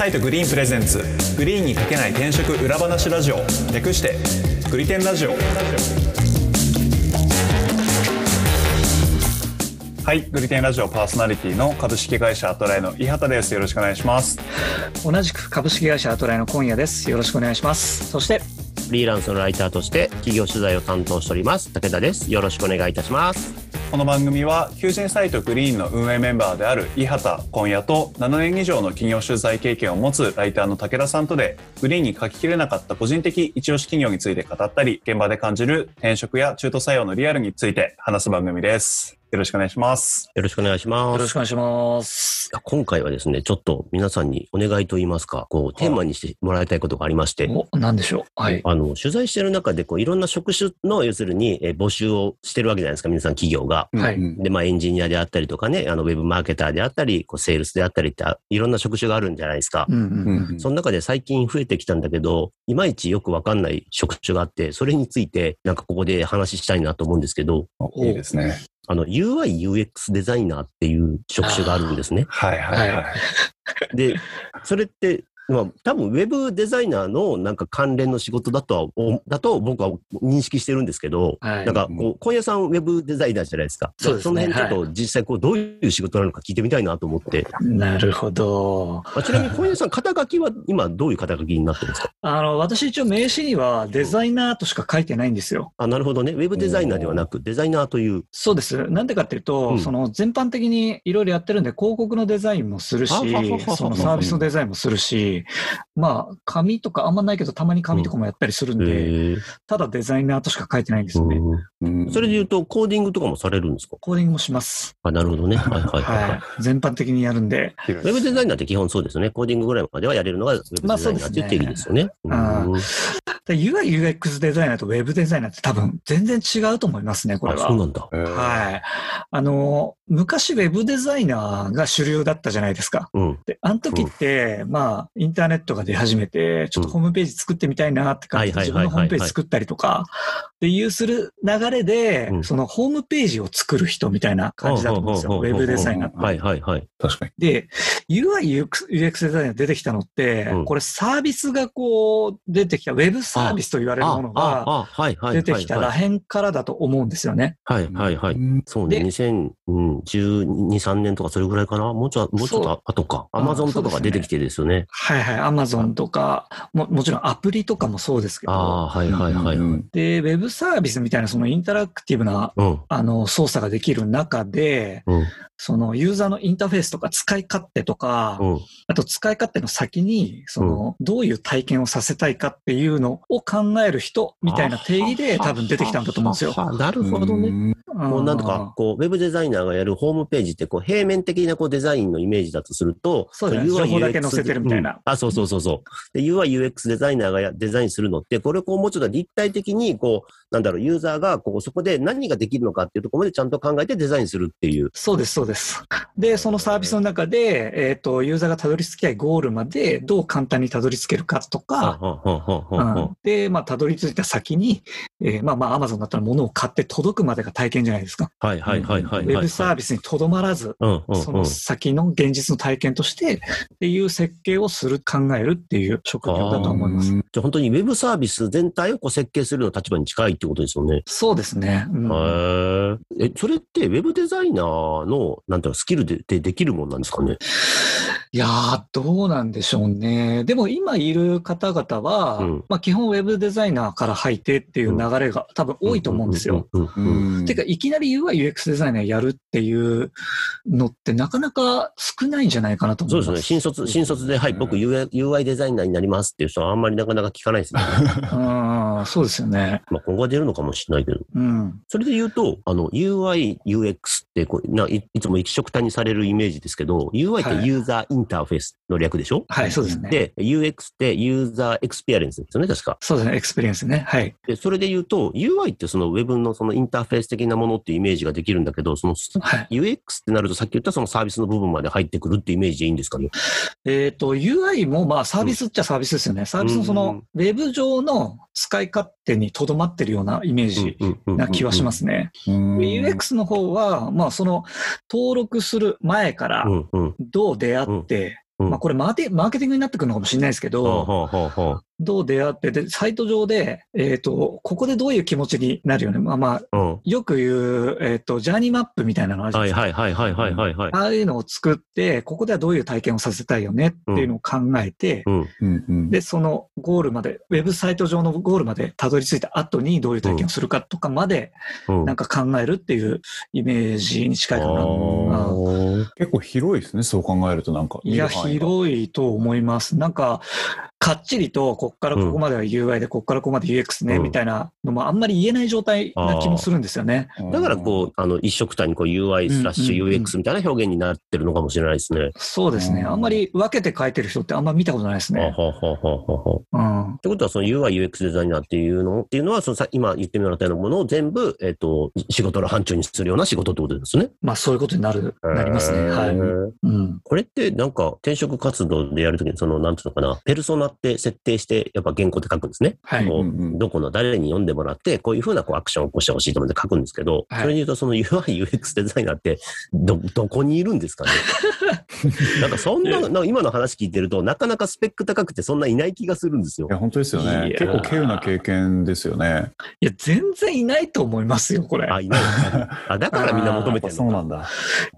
サイトグリーンプレゼンツ。グリーンに書けない転職裏話ラジオ。略してグリテンラジオ。はいグリテンラジオパーソナリティの株式会社アトライの井畑です。よろしくお願いします。同じく株式会社アトライの今夜です。よろしくお願いします。そしてフリーランスのライターとして企業取材を担当しております。武田です。よろしくお願いいたしますこの番組は求人サイトグリーンの運営メンバーである伊畑今夜と7年以上の企業取材経験を持つライターの武田さんとでグリーンに書ききれなかった個人的一押し企業について語ったり現場で感じる転職や中途採用のリアルについて話す番組です。よろしくお願いします。よろしくお願いします。よろしくお願いします。今回はですね、ちょっと皆さんにお願いと言いますか、こう、テーマにしてもらいたいことがありまして、お、なんでしょう。はい。あの、取材してる中で、こう、いろんな職種の、要するに、えー募集をしてるわけじゃないですか、皆さん企業が。はいうんで、まあ、エンジニアであったりとかね、あの、ウェブマーケターであったり、こう、セールスであったりって、あいろんな職種があるんじゃないですか。うんうん。その中で最近増えてきたんだけど、いまいちよくわかんない職種があって、それについて、なんかここで話したいなと思うんですけど、おいいですね。あの、UI、UX デザイナーっていう職種があるんですね。はいはいはい。で、それって、まあ、多分ウェブデザイナーのなんか関連の仕事だとは、おだと僕は認識してるんですけど、はいなんかこう、今夜さんウェブデザイナーじゃないですか。そうですねその辺ちょっと実際こう、どういう仕事なのか聞いてみたいなと思って。なるほど。あちなみに今夜さん、肩書きは今どういう肩書きになってるんですか？あの、私一応名刺にはデザイナーとしか書いてないんですよ。あ、なるほどね。ウェブデザイナーではなく、デザイナーという。そうです。なんでかっていうと、うんその全般的にいろいろやってるんで、広告のデザインもするしそのサービスのデザインもするし、まあ、紙とかあんまないけど、たまに紙とかもやったりするんで、へーただデザイナーとしか書いてないんですよね。うんうんそれで言うと、コーディングとかもされるんですか？コーディングもします。あ、なるほどね。はいはいはい、はいはい。全般的にやるんで、ウェブデザイナーって基本そうですよね。コーディングぐらいまではやれるのがウェブデザイナーっていう定義ですよね。まあ UI、UX デザイナーと Web デザイナーって多分全然違うと思いますね、これあ、は。そうなんだ。えーはい。あの、昔 Web デザイナーが主流だったじゃないですか。うん。で、あの時って、まあ、インターネットが出始めて、ちょっとホームページ作ってみたいなって感じで、自分のホームページ作ったりとか、っていうする流れで、うんそのホームページを作る人みたいな感じだと思うんですよ。ほうほうほうほう Web デザイナーって。はいはいはい。確かに。で、UI、UX, デザイナー出てきたのって、うんこれサービスがこう出てきた、ウェブササービスと言われるものが、出てきたらへんからだと思うんですよね。はいはいはい。そうね。で2012、3年とかそれぐらいかなもうちょっと、もうちょっと後か。アマゾンとかが出てきてですよね。はいはい。アマゾンとか、ももちろんアプリとかもそうですけど、ああ、はいはいはい。で、ウェブサービスみたいなそのインタラクティブな。あの操作ができる中で、そのユーザーのインターフェースとか使い勝手とか、あと使い勝手の先に、その、どういう体験をさせたいかっていうのを考える人みたいな定義で多分出てきたんだと思うんですよ。あなるほどね。ね。もうなんとか、こう、ウェブデザイナーがやるホームページって、こう、平面的なこうデザインのイメージだとすると、そうだね UI 情報だけ載せてるみたいなうんあ、そうそうそうそう。で、UI、UX デザイナーがやデザインするのって、これをこう、もうちょっと立体的に、こう、なんだろう、ユーザーが、こう、そこで何ができるのかっていうところまでちゃんと考えてデザインするっていう。そうです、そうです。で、そのサービスの中で、えっ、と、ユーザーがたどり着きたいゴールまでどう簡単にたどり着けるかとか、で、まあ、たどり着いた先に、えーまあまあ、アマゾンだったら物を買って届くまでが体験じゃないですか。はいはいはいはいはい。ウェブサービスにとどまらず、うんうんうんその先の現実の体験としてっていう設計をする、考えるっていう職業だと思います。じゃあ本当にウェブサービス全体をこう設計するような立場に近いってことですよね。そうですね。うんへえ。え、それってウェブデザイナーの、なんていうの、スキルででできるもんなんですかね？いやー、どうなんでしょうね。でも今いる方々は、うんまあ基本ウェブデザイナーから入ってっていう流れが多分多いと思うんですよ。うん。うんうんうんてか、いきなり UI、UX デザイナーやるっていうのってなかなか少ないんじゃないかなと思います。そですね。新卒、新卒で、はい、僕 UI, UI デザイナーになりますっていう人はあんまりなかなか聞かないですね。うん、そうですよね。まあ今後は出るのかもしれないけど。うん。それで言うと、あの、UI、UX ってこうない、いつも一緒くたにされるイメージですけど、UI ってユーザーインターフェースの略でしょ、はい、そうですね。で、UX ってユーザーエクスペリエンスですよね、確か。そうですね、エクスペリエンスね。はい。で、それで言うと、UI ってその Web のそのインターフェース的なものっていうイメージができるんだけど、そのはい。UX ってなるとさっき言ったそのサービスの部分まで入ってくるってイメージでいいんですかね？えっ、と、UI もまあサービスっちゃサービスですよね。サービスのそうんの、ウェブ上の使い勝手にとどまってるようなイメージな気はしますね。で UX の方は、まあその、登録する前からどう出会って、うんまあこれマーテマーケティングになってくるのかもしれないですけど、どう出会って、で、サイト上で、えっ、と、ここでどういう気持ちになるよね。まあまあ、うん。よく言う、えっ、と、ジャーニーマップみたいなのあるじゃないはいですか。はいはいはいはいはいはい。ああいうのを作って、ここではどういう体験をさせたいよねっていうのを考えて、うん。うんうんで、そのゴールまで、ウェブサイト上のゴールまでたどり着いた後にどういう体験をするかとかまで、うん。なんか考えるっていうイメージに近いかな。結構広いですね、そう考えるとなんか。いや、広いと思います。なんか、かっちりと、こっからここまでは UI で、こっからここまで UX ね、うんみたいなのもあんまり言えない状態な気もするんですよね。うんだからこう、あの、一色単にこう UI スラッシュ UX みたいな表現になってるのかもしれないですね。そうですね。うんあんまり分けて書いてる人ってあんま見たことないですね。ほうほうほう。ってことは、その UI、UX デザイナーっていうのっていうのは、そのさ今言ってもらったようなものを全部、えっ、と、仕事の範疇にするような仕事ってことですね。まあそういうことになる、なりますね。はい。これってなんか転職活動でやるときに、その、なんていうのかな、ペルソナって設定して、やっぱ原稿って書くんですね。はい。こううんうんどこの誰に読んでもらって、こういうふうなこうアクションを起こしてほしいと思って書くんですけど、はいそれで言うとその UI、UX デザイナーって、ど、どこにいるんですかね？なんかそんな、な今の話聞いてると、なかなかスペック高くてそんないない気がするんですよい。や、本当ですよね。結構稀有な経験ですよね。いや、全然いないと思いますよ、これ。あ、いない。あ、だからみんな求めてる。そうなんだ。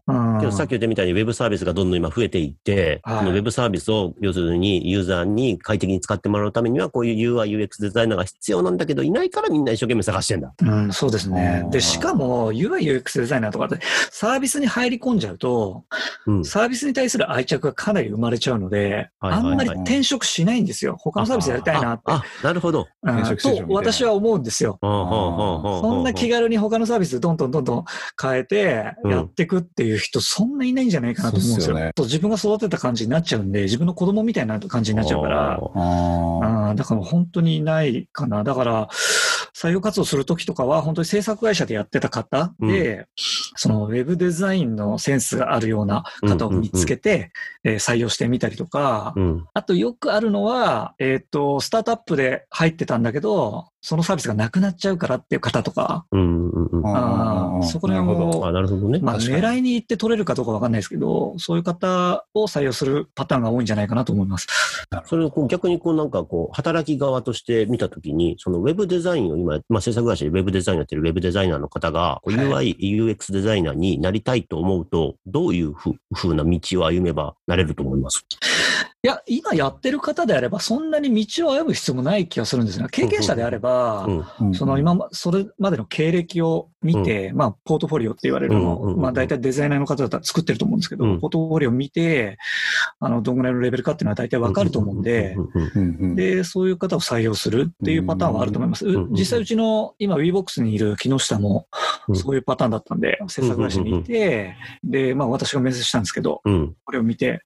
うんけどさっき言ったみたいにウェブサービスがどんどん今増えていって、はいこのウェブサービスを要するにユーザーに快適に使ってもらうためにはこういう UI、UX デザイナーが必要なんだけどいないからみんな一生懸命探してんだ。うん、そうですねで、しかも UI、UX デザイナーとかってサービスに入り込んじゃうと、うん。サービスに対する愛着がかなり生まれちゃうので、あんまり転職しないんですよ。他のサービスやりたいなって。あ、あなるほど。うんと私は思うんですよ。そんな気軽に他のサービスどんどんどんどん変えてうんやっていくっていう人そんないないんじゃないかなと思うんですよ。すよねと自分が育てた感じになっちゃうんで、自分の子供みたいな感じになっちゃうから、あーあだから本当にいないかな。だから、採用活動するときとかは、本当に制作会社でやってた方で、そのウェブデザインのセンスがあるような方を見つけて、えー採用してみたりとか、うん。あとよくあるのは、えっ、と、スタートアップで入ってたんだけど、そのサービスがなくなっちゃうからっていう方とか、うん。うん。うん。あーあーそこらなるほど辺をあ、なるほどね。まあ、狙いに行って取れるかどうかわかんないですけど、そういう方を採用するパターンが多いんじゃないかなと思います。それをこう逆にこうなんかこう、働き側として見たときに、そのウェブデザインを今、まあ制作会社でウェブデザインやってるウェブデザイナーの方が、こうは UI、UX デザイナーになりたいと思うと、どういうふふうな道を歩めばなれると思います？いや、今やってる方であれば、そんなに道を歩む必要もない気がするんですが、経験者であれば、その今ま、それまでの経歴を見て、まあ、ポートフォリオって言われるのまあ、大体デザイナーの方だったら作ってると思うんですけど、うん。ポートフォリオを見て、あの、どんぐらいのレベルかっていうのは大体わかると思うんで、で、そういう方を採用するっていうパターンはあると思います。実際うちの今 WeBox にいる木下もうん。そういうパターンだったんで、制作会社にいて、で、まあ私が面接したんですけど、うん。これを見て、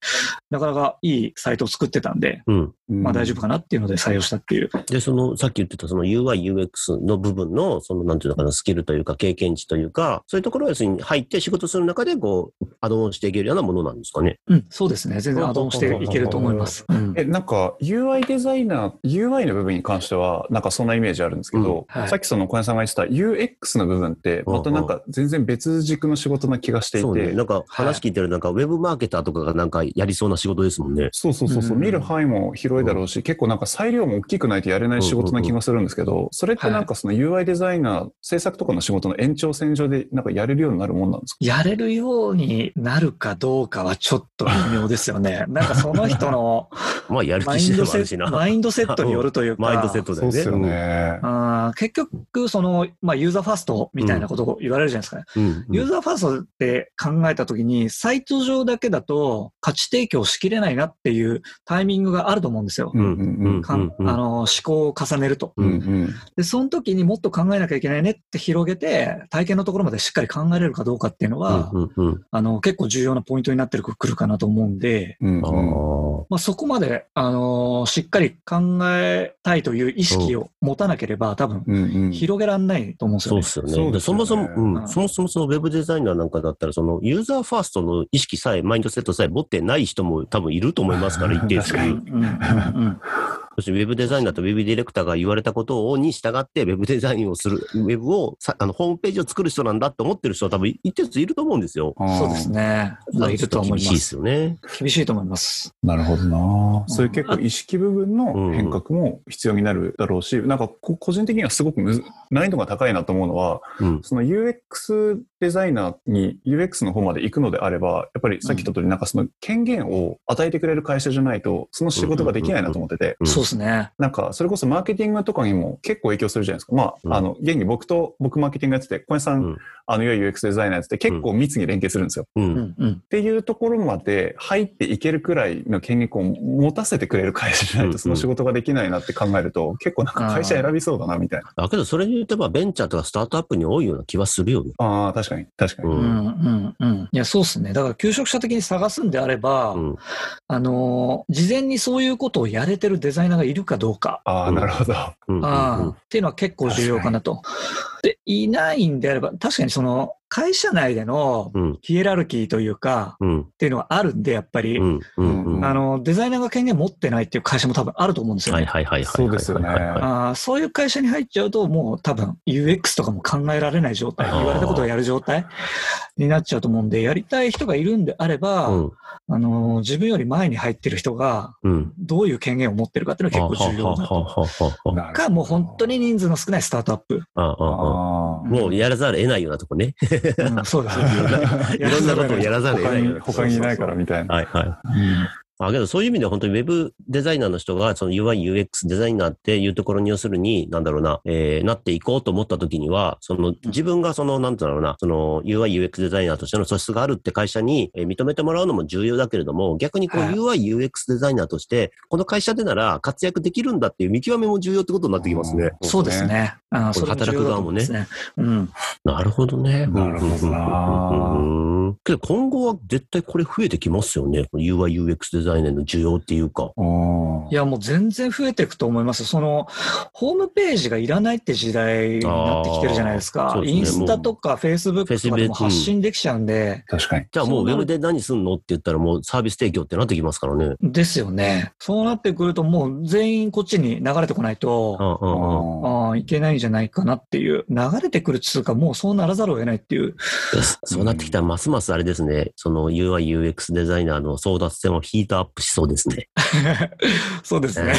なかなかいいサイトを作ってたんで、うん。うんまあ大丈夫かなっていうので採用したっていう。で、その、さっき言ってたその UI、UX の部分の、その、なんていうのかな、スキルというか、経験値というか、そういうところを要するに入って仕事する中で、こう、アドオンしていけるようなものなんですかね。うん、そうですね。全然アドオンしていけると思います。うんえ、なんか UI デザイナー、UI の部分に関しては、なんかそんなイメージあるんですけど、うんはいさっきその小屋さんが言ってた UX の部分って、またなんか全然別軸の仕事な気がしていて、そうね。なんか話聞いてるなんか、ウェブマーケターとかがなんかやりそうな仕事ですもんね。そうそうそうそう、うん見る範囲も広いだろうし、結構なんか裁量も大きくないとやれない仕事な気がするんですけど、それってなんかその UI デザイナー、制作とかの仕事の延長線上でなんかやれるようになるもんなんですか？やれるようになるかどうかはちょっと微妙ですよね。なんかその人の まあ、やるマ気しインドセット、てもあるしな。マインドセットによるというか、マインドセットだよね。そうっすよね。あー結局、その、まあ、ユーザーファーストみたいなことを言われるじゃないですかね。うん。うん。ユーザーファーストって考えたときに、サイト上だけだと価値提供しきれないなっていうタイミングがあると思うんですよ。あの思考を重ねると。うんうんで、その時にもっと考えなきゃいけないねって広げて、体験のところまでしっかり考えれるかどうかっていうのは、うんうんうん。あの、結構重要なポイントになってくるかなと思うんで、うんあうんあ。まあ、そこまで、あのーしっかり考えたいという意識を持たなければ、多分、うんうん広げられないと思うんですよね。そうですよねそもそも、そもそもそのウェブデザイナーなんかだったら、そのユーザーファーストの意識さえ、マインドセットさえ持ってない人も多分いると思いますますから、一定数。そしてウェブデザイナーとウェブディレクターが言われたことをに従って、ウェブデザインをする、ウェブをさ、あの、ホームページを作る人なんだって思ってる人は多分一定数いると思うんですよ。うんそうですね。まあ、いると思い厳しいですます。よね。厳しいと思います。なるほどな、うんそういう結構意識部分の変革も必要になるだろうし、なんかこ個人的にはすごくむず難易度が高いなと思うのは、うん。その UX デザイナーに UX の方まで行くのであれば、やっぱりさっき言った通り、なんかその権限を与えてくれる会社じゃないと、その仕事ができないなと思ってて、うんそうですね。なんかそれこそマーケティングとかにも結構影響するじゃないですか。まうんあ、あの、現に僕と僕マーケティングやってて、小林さん、うんあの UX デザイナーやってて結構密に連携するんですよ。う。うんんうん。っていうところまで入っていけるくらいの権力を持たせてくれる会社じゃないうんとその仕事ができないなって考えると結構なんか会社選びそうだなみたいな。だけど、それに言うと、まあ、ベンチャーとかスタートアップに多いような気はするよね。ああ、確かに、確かに。う。うんんうんうん。いや、そうですね。だから、求職者的に探すんであれば、うん。あのー、事前にそういうことをやれてるデザイナーがいるかどうか。ああ、なるほど。うん。ああっていうのは結構重要かなと。で、いないんであれば、確かにその、会社内でのうん。ヒエラルキーというか、うん。っていうのはあるんで、やっぱり、うん。うん。うん。あの、デザイナーが権限持ってないっていう会社も多分あると思うんですよね。はいはいはいはい。そうですよねあーそういう会社に入っちゃうと、もう多分 UX とかも考えられない状態、言われたことをやる状態になっちゃうと思うんで、やりたい人がいるんであれば、うん。あのー自分より前に入ってる人が、うん。どういう権限を持ってるかっていうのが結構重要だと。か、もう本当に人数の少ないスタートアップ。あああ。もうやらざるを得ないようなとこね。うんそうです。いろんなことをやらざるを得ない。他にいないからみたいな。はいはい。あ、けどそういう意味では本当にウェブデザイナーの人が、その UI、UX デザイナーっていうところに要するに、なんだろうな、えー、なっていこうと思った時には、その自分がその、なんだろうな、その UI、UX デザイナーとしての素質があるって会社にえー認めてもらうのも重要だけれども、逆にこうはい UI、UX デザイナーとして、この会社でなら活躍できるんだっていう見極めも重要ってことになってきますね。そうです。ね。あーそ働く側もね重要だと思いますね。なるほどね。なるほどなうんけど今後は絶対これ増えてきますよね。UI、UX デザイナーの需要っていうか。うんいや、もう全然増えていくと思います。その、ホームページがいらないって時代になってきてるじゃないですか。すねインスタとかフェイスブックとかでも発信できちゃうんで、確かに。じゃあもうウェブで何すんのって言ったらもうサービス提供ってなってきますからね。ですよね。そうなってくるともう全員こっちに流れてこないと、うんうんうんああ、いけないんじゃないかなっていう、流れてくるっつうか、もうそうならざるを得ないっていう。そうなってきたらますますあれですね。その UI、UX デザイナーの争奪戦はヒートアップしそうですね。そうですね。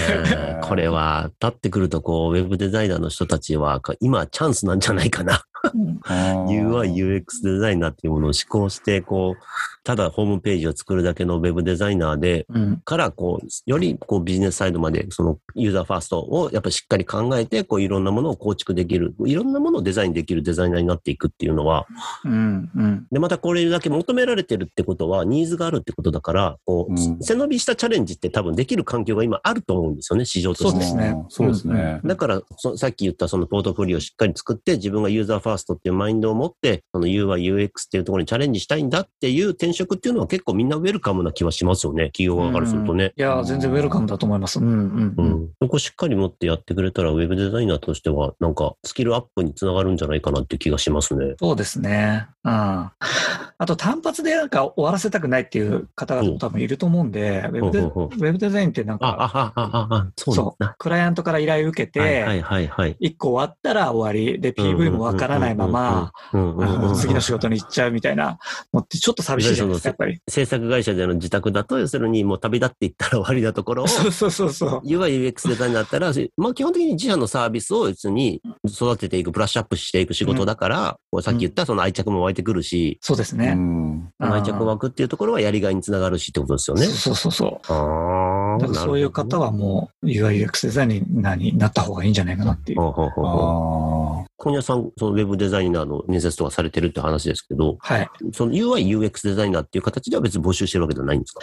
うんこれは、立ってくるとこう、ウェブデザイナーの人たちは、今チャンスなんじゃないかな。UI、UX デザイナーっていうものを思考して、こう、ただホームページを作るだけのウェブデザイナーで、うん。から、こう、より、こう、ビジネスサイドまで、その、ユーザーファーストを、やっぱりしっかり考えて、こう、いろんなものを構築できる、いろんなものをデザインできるデザイナーになっていくっていうのは、うん。うん。で、またこれだけ求められてるってことは、ニーズがあるってことだから、こう、うん背伸びしたチャレンジって多分できる環境が今あると思うんですよね、市場として。そうですねそうですね。だからそ、さっき言ったそのポートフォリオをしっかり作って、自分がユーザーファーストっていうマインドを持って、その UI、UX っていうところにチャレンジしたいんだっていう転職っていうのは結構みんなウェルカムな気はしますよね、企業側からするとね。いや、全然ウェルカムだと思います。うん。うん。ううん。ん。そこしっかり持ってやってくれたら、ウェブデザイナーとしては、なんか、スキルアップにつながるんじゃないかなっていう気がしますね。そうですね。うん。あと単発でなんか終わらせたくないっていう方々も多分いると思うんで、ウェブデほうほうほウェブデザインってなんあ、あ、か、あ、あ、あ、そう。クライアントから依頼を受けて、はいはい。一個終わったら終わり、で、PV もわからないまま、次の仕事に行っちゃうみたいなのってちょっと寂しいじゃないですか、やっぱり。制作会社での自宅だと、要するにもう旅立っていったら終わりなところを、そうそうそうそう。UI、UX デザインだったら、まあ基本的に自社のサービスを別に育てていく、ブラッシュアップしていく仕事だから、こうさっき言ったその愛着も湧いてくるし、うそうですね。愛着湧くっていうところはやりがいにつながるしってことですよね。そうそうそう。ああ。だからそういう方はもう UI、UX デザイナーになった方がいいんじゃないかなっていう。ほうほうほうほう。あ今夜さん、そのウェブデザイナーの面接とかされてるって話ですけど、はい。その UI、UX デザイナーっていう形では別に募集してるわけではないんですか？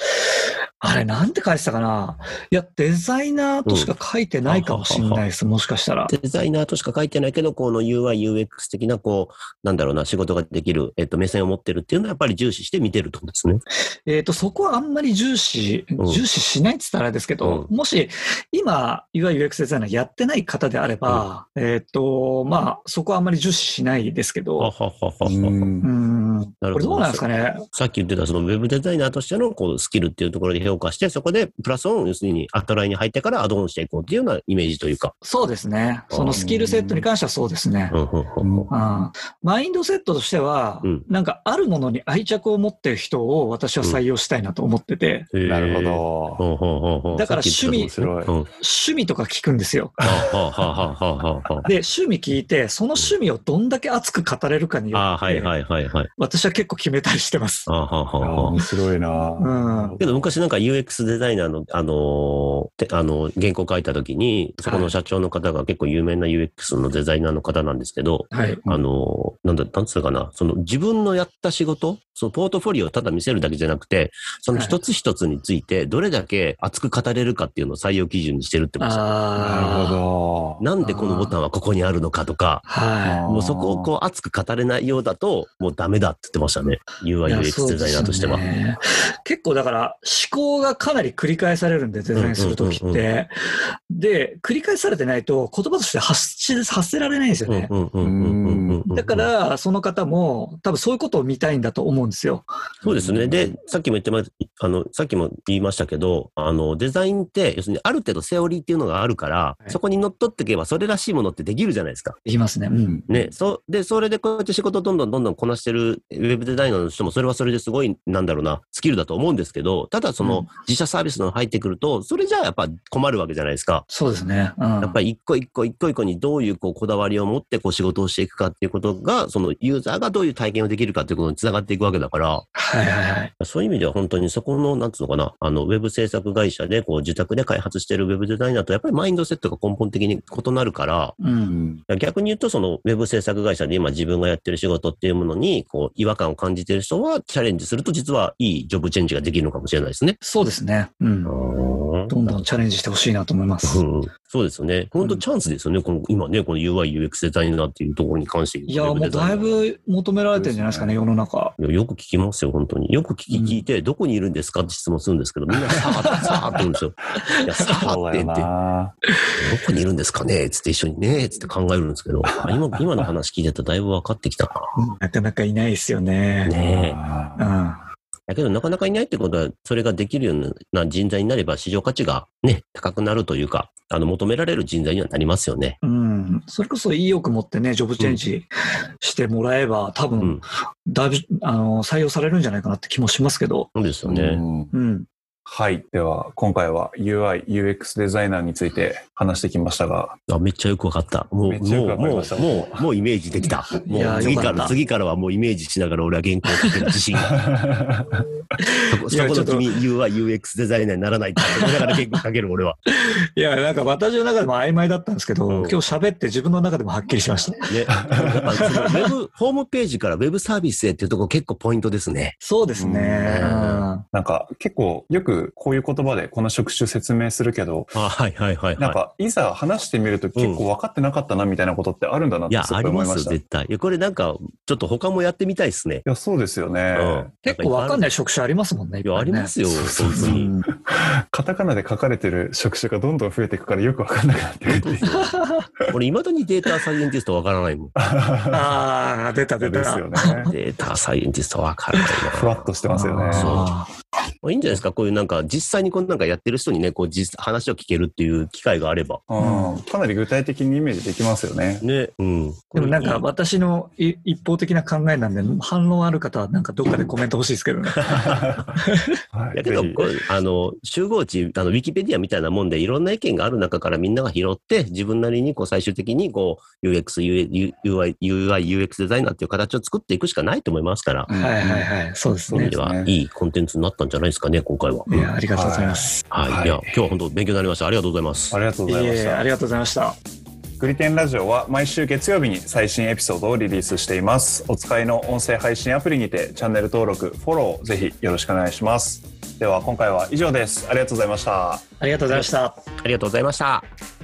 あれ、なんて書いてたかな？いや、デザイナーとしか書いてないかもしれないです。もしかしたら。デザイナーとしか書いてないけど、この UI、UX 的な、こう、なんだろうな、仕事ができる、えっと、目線を持ってるっていうのはやっぱり重視して見てるってことですね。えっ、と、そこはあんまり重視、うん重視しないって言ったらあれですけど、もし、今、UI、UX デザイナーやってない方であれば、えっ、と、まあ、そこはあんまり重視しないですけはど、はははーうは。うんん、なるほどこれどうなんですかね？さっき言ってたそのウェブデザイナーとしてのこうスキルっていうところで評強化して、そこでプラスオン、要するにアットラインに入ってからアドオンしていこうっていうようなイメージというか。そうですね。そのスキルセットに関してはそうですね。うんうんうんうんマインドセットとしては、うんなんかあるものに愛着を持ってる人を私は採用したいなと思ってて、なるほ。ど。ほうほうほうほうだからさっき言ってた面白いとこうん趣味とか聞くんですよ。で、趣味聞いて、その趣味をどんだけ熱く語れるかによって、はいはいはいはい。私は結構決めたりしてます。面白いな。うん。けど昔なんか UX デザイナーの、あのーてあの、原稿書いた時に、そこの社長の方が結構有名な UX のデザイナーの方なんですけど、はい。あのーなんだ、なんつうのかな、その自分のやった仕事、そのポートフォリオをただ見せるだけじゃなくて、その一つ一つについてどれだけ熱く語れるかっていうのを採用基準にしてるってことですよなる。ほど。なんでこのボタンはここにあるのかとか、はもうそこをこう熱く語れないようだと、もうダメだって言ってましたね。い。い UI、や UX デザイナーとしては。ね結構だから思考がかなり繰り返されるんで、デザインするときって。で、繰り返されてないと言葉として発せられないんですよね。だから、その方も多分そういうことを見たいんだと思うんですよ。そうですね。で、さっきも言ってま、あの、さっきも言いましたけど、あの、デザインって、要するにある程度セオリーっていうのがあるから、はいそこに乗っ取っていけば、それらしいものってできるじゃないですか。いきますね。うん。ね、そう、で、それでこうやって仕事をどんどんどんどんこなしてるウェブデザイナーの人も、それはそれですごい、なんだろうな、スキルだと思うんですけど、ただその、うん自社サービスの入ってくると、それじゃあやっぱ困るわけじゃないですか。そうですね。うん。やっぱり一個一個一個一個にどういうこうこだわりを持ってこう仕事をしていくかっていうことが、そのユーザーがどういう体験をできるかっていうことにつながっていくわけだから、はいはいはい。そういう意味では本当にそこの、なんつうのかな、あの、ウェブ制作会社でこう自宅で開発してるウェブデザイナーとやっぱりマインドセットが根本的に異なるから、う。うんん逆に言うとそのウェブ制作会社で今自分がやってる仕事っていうものにこう違和感を感じてる人はチャレンジすると実はいいジョブチェンジができるのかもしれないですね。そうですね。うん。うんどんどんチャレンジしてほしいなと思います。うんそうですよね。本当チャンスですよね。この今ね、この UI、UX デザイナーっていうところに関していや、もうだいぶ求められてるんじゃないですかね、世の中。よく聞きますよ、本当に。よく聞き、うん聞いて、どこにいるんですかって質問するんですけど、みんなさーって、さーって言うんですよ。いや、さーそうだよって言って、どな。こにいるんですかねつって一緒にねつって考えるんですけど、あ今、今の話聞いてたらだいぶ分かってきたなかなかいないですよね。な。ねえ。うん。だけど、なかなかいないってことは、それができるような人材になれば、市場価値がね、高くなるというか、あの、求められる人材にはなりますよね。うん。それこそ意欲持ってね、ジョブチェンジしてもらえば、多分うん、だいぶ、あの、採用されるんじゃないかなって気もしますけど。そうですよね。うんうん。はい。では、今回は UI、UX デザイナーについて話してきましたが、あめっちゃよくわかった。もう、もう、ましたもう、もうイメージできた。もう次から、次からはもうイメージしながら俺は原稿を書ける自信が。そこいやちょっとそこの君、UI、UX デザイナーにならないって思いながら原稿書ける俺は。いや、なんか私の中でも曖昧だったんですけど、うん今日喋って自分の中でもはっきりしました。ね。やっぱそのウェブ、ホームページからウェブサービスへっていうところ結構ポイントですね。そうですね。うんうんなんか結構よくこういう言葉でこの職種説明するけど、あはいはいはいはい。なんかいざ話してみると結構分かってなかったなみたいなことってあるんだなっいや、てすごありますよ、い思いました。い絶対。いや、これなんか、ちょっと他もやってみたいですね。や、そうですよね。うん結構わかんい。ない職種ありますもんね。いや、ありますよ、そう本当に。うんカタカナで書かれてる職種がどんどん増えていくからよく分かんなくなってくるっていう。俺、未だにデータサイエンティストわからないもん。ああ、出た出た。ですよね。データサイエンティストわからないな。ふわっとしてますよね。そうあまあいいんじゃないですか、こういうなんか、実際にこうなんかやってる人にね、こう実、話を聞けるっていう機会があれば。うん、かなり具体的にイメージできますよね。ね、うん。ーでもなんか私のい一方的な考えなんで、反論ある方はなんかどっかでコメント欲しいですけどね。はいだけど、あの、集合値、あの、ウィキペディアみたいなもんで、いろんな意見がある中からみんなが拾って、自分なりに、こう、最終的に、こう、UX、UI、UI、UX デザイナーっていう形を作っていくしかないと思いますから、うんはいはいはい。そうですねそういう意味。では、いいコンテンツになったんじゃないですかね、今回は。いや、ありがとうございます。はい。はいいや、今日は本当勉強になりました。ありがとうございますあ。りがとういございましたあ。りがとうございました。グリテンラジオは毎週月曜日に最新エピソードをリリースしています。お使いの音声配信アプリにてチャンネル登録、フォローぜひよろしくお願いします。では今回は以上です。ありがとうございました。ありがとうございました。ありがとうございました。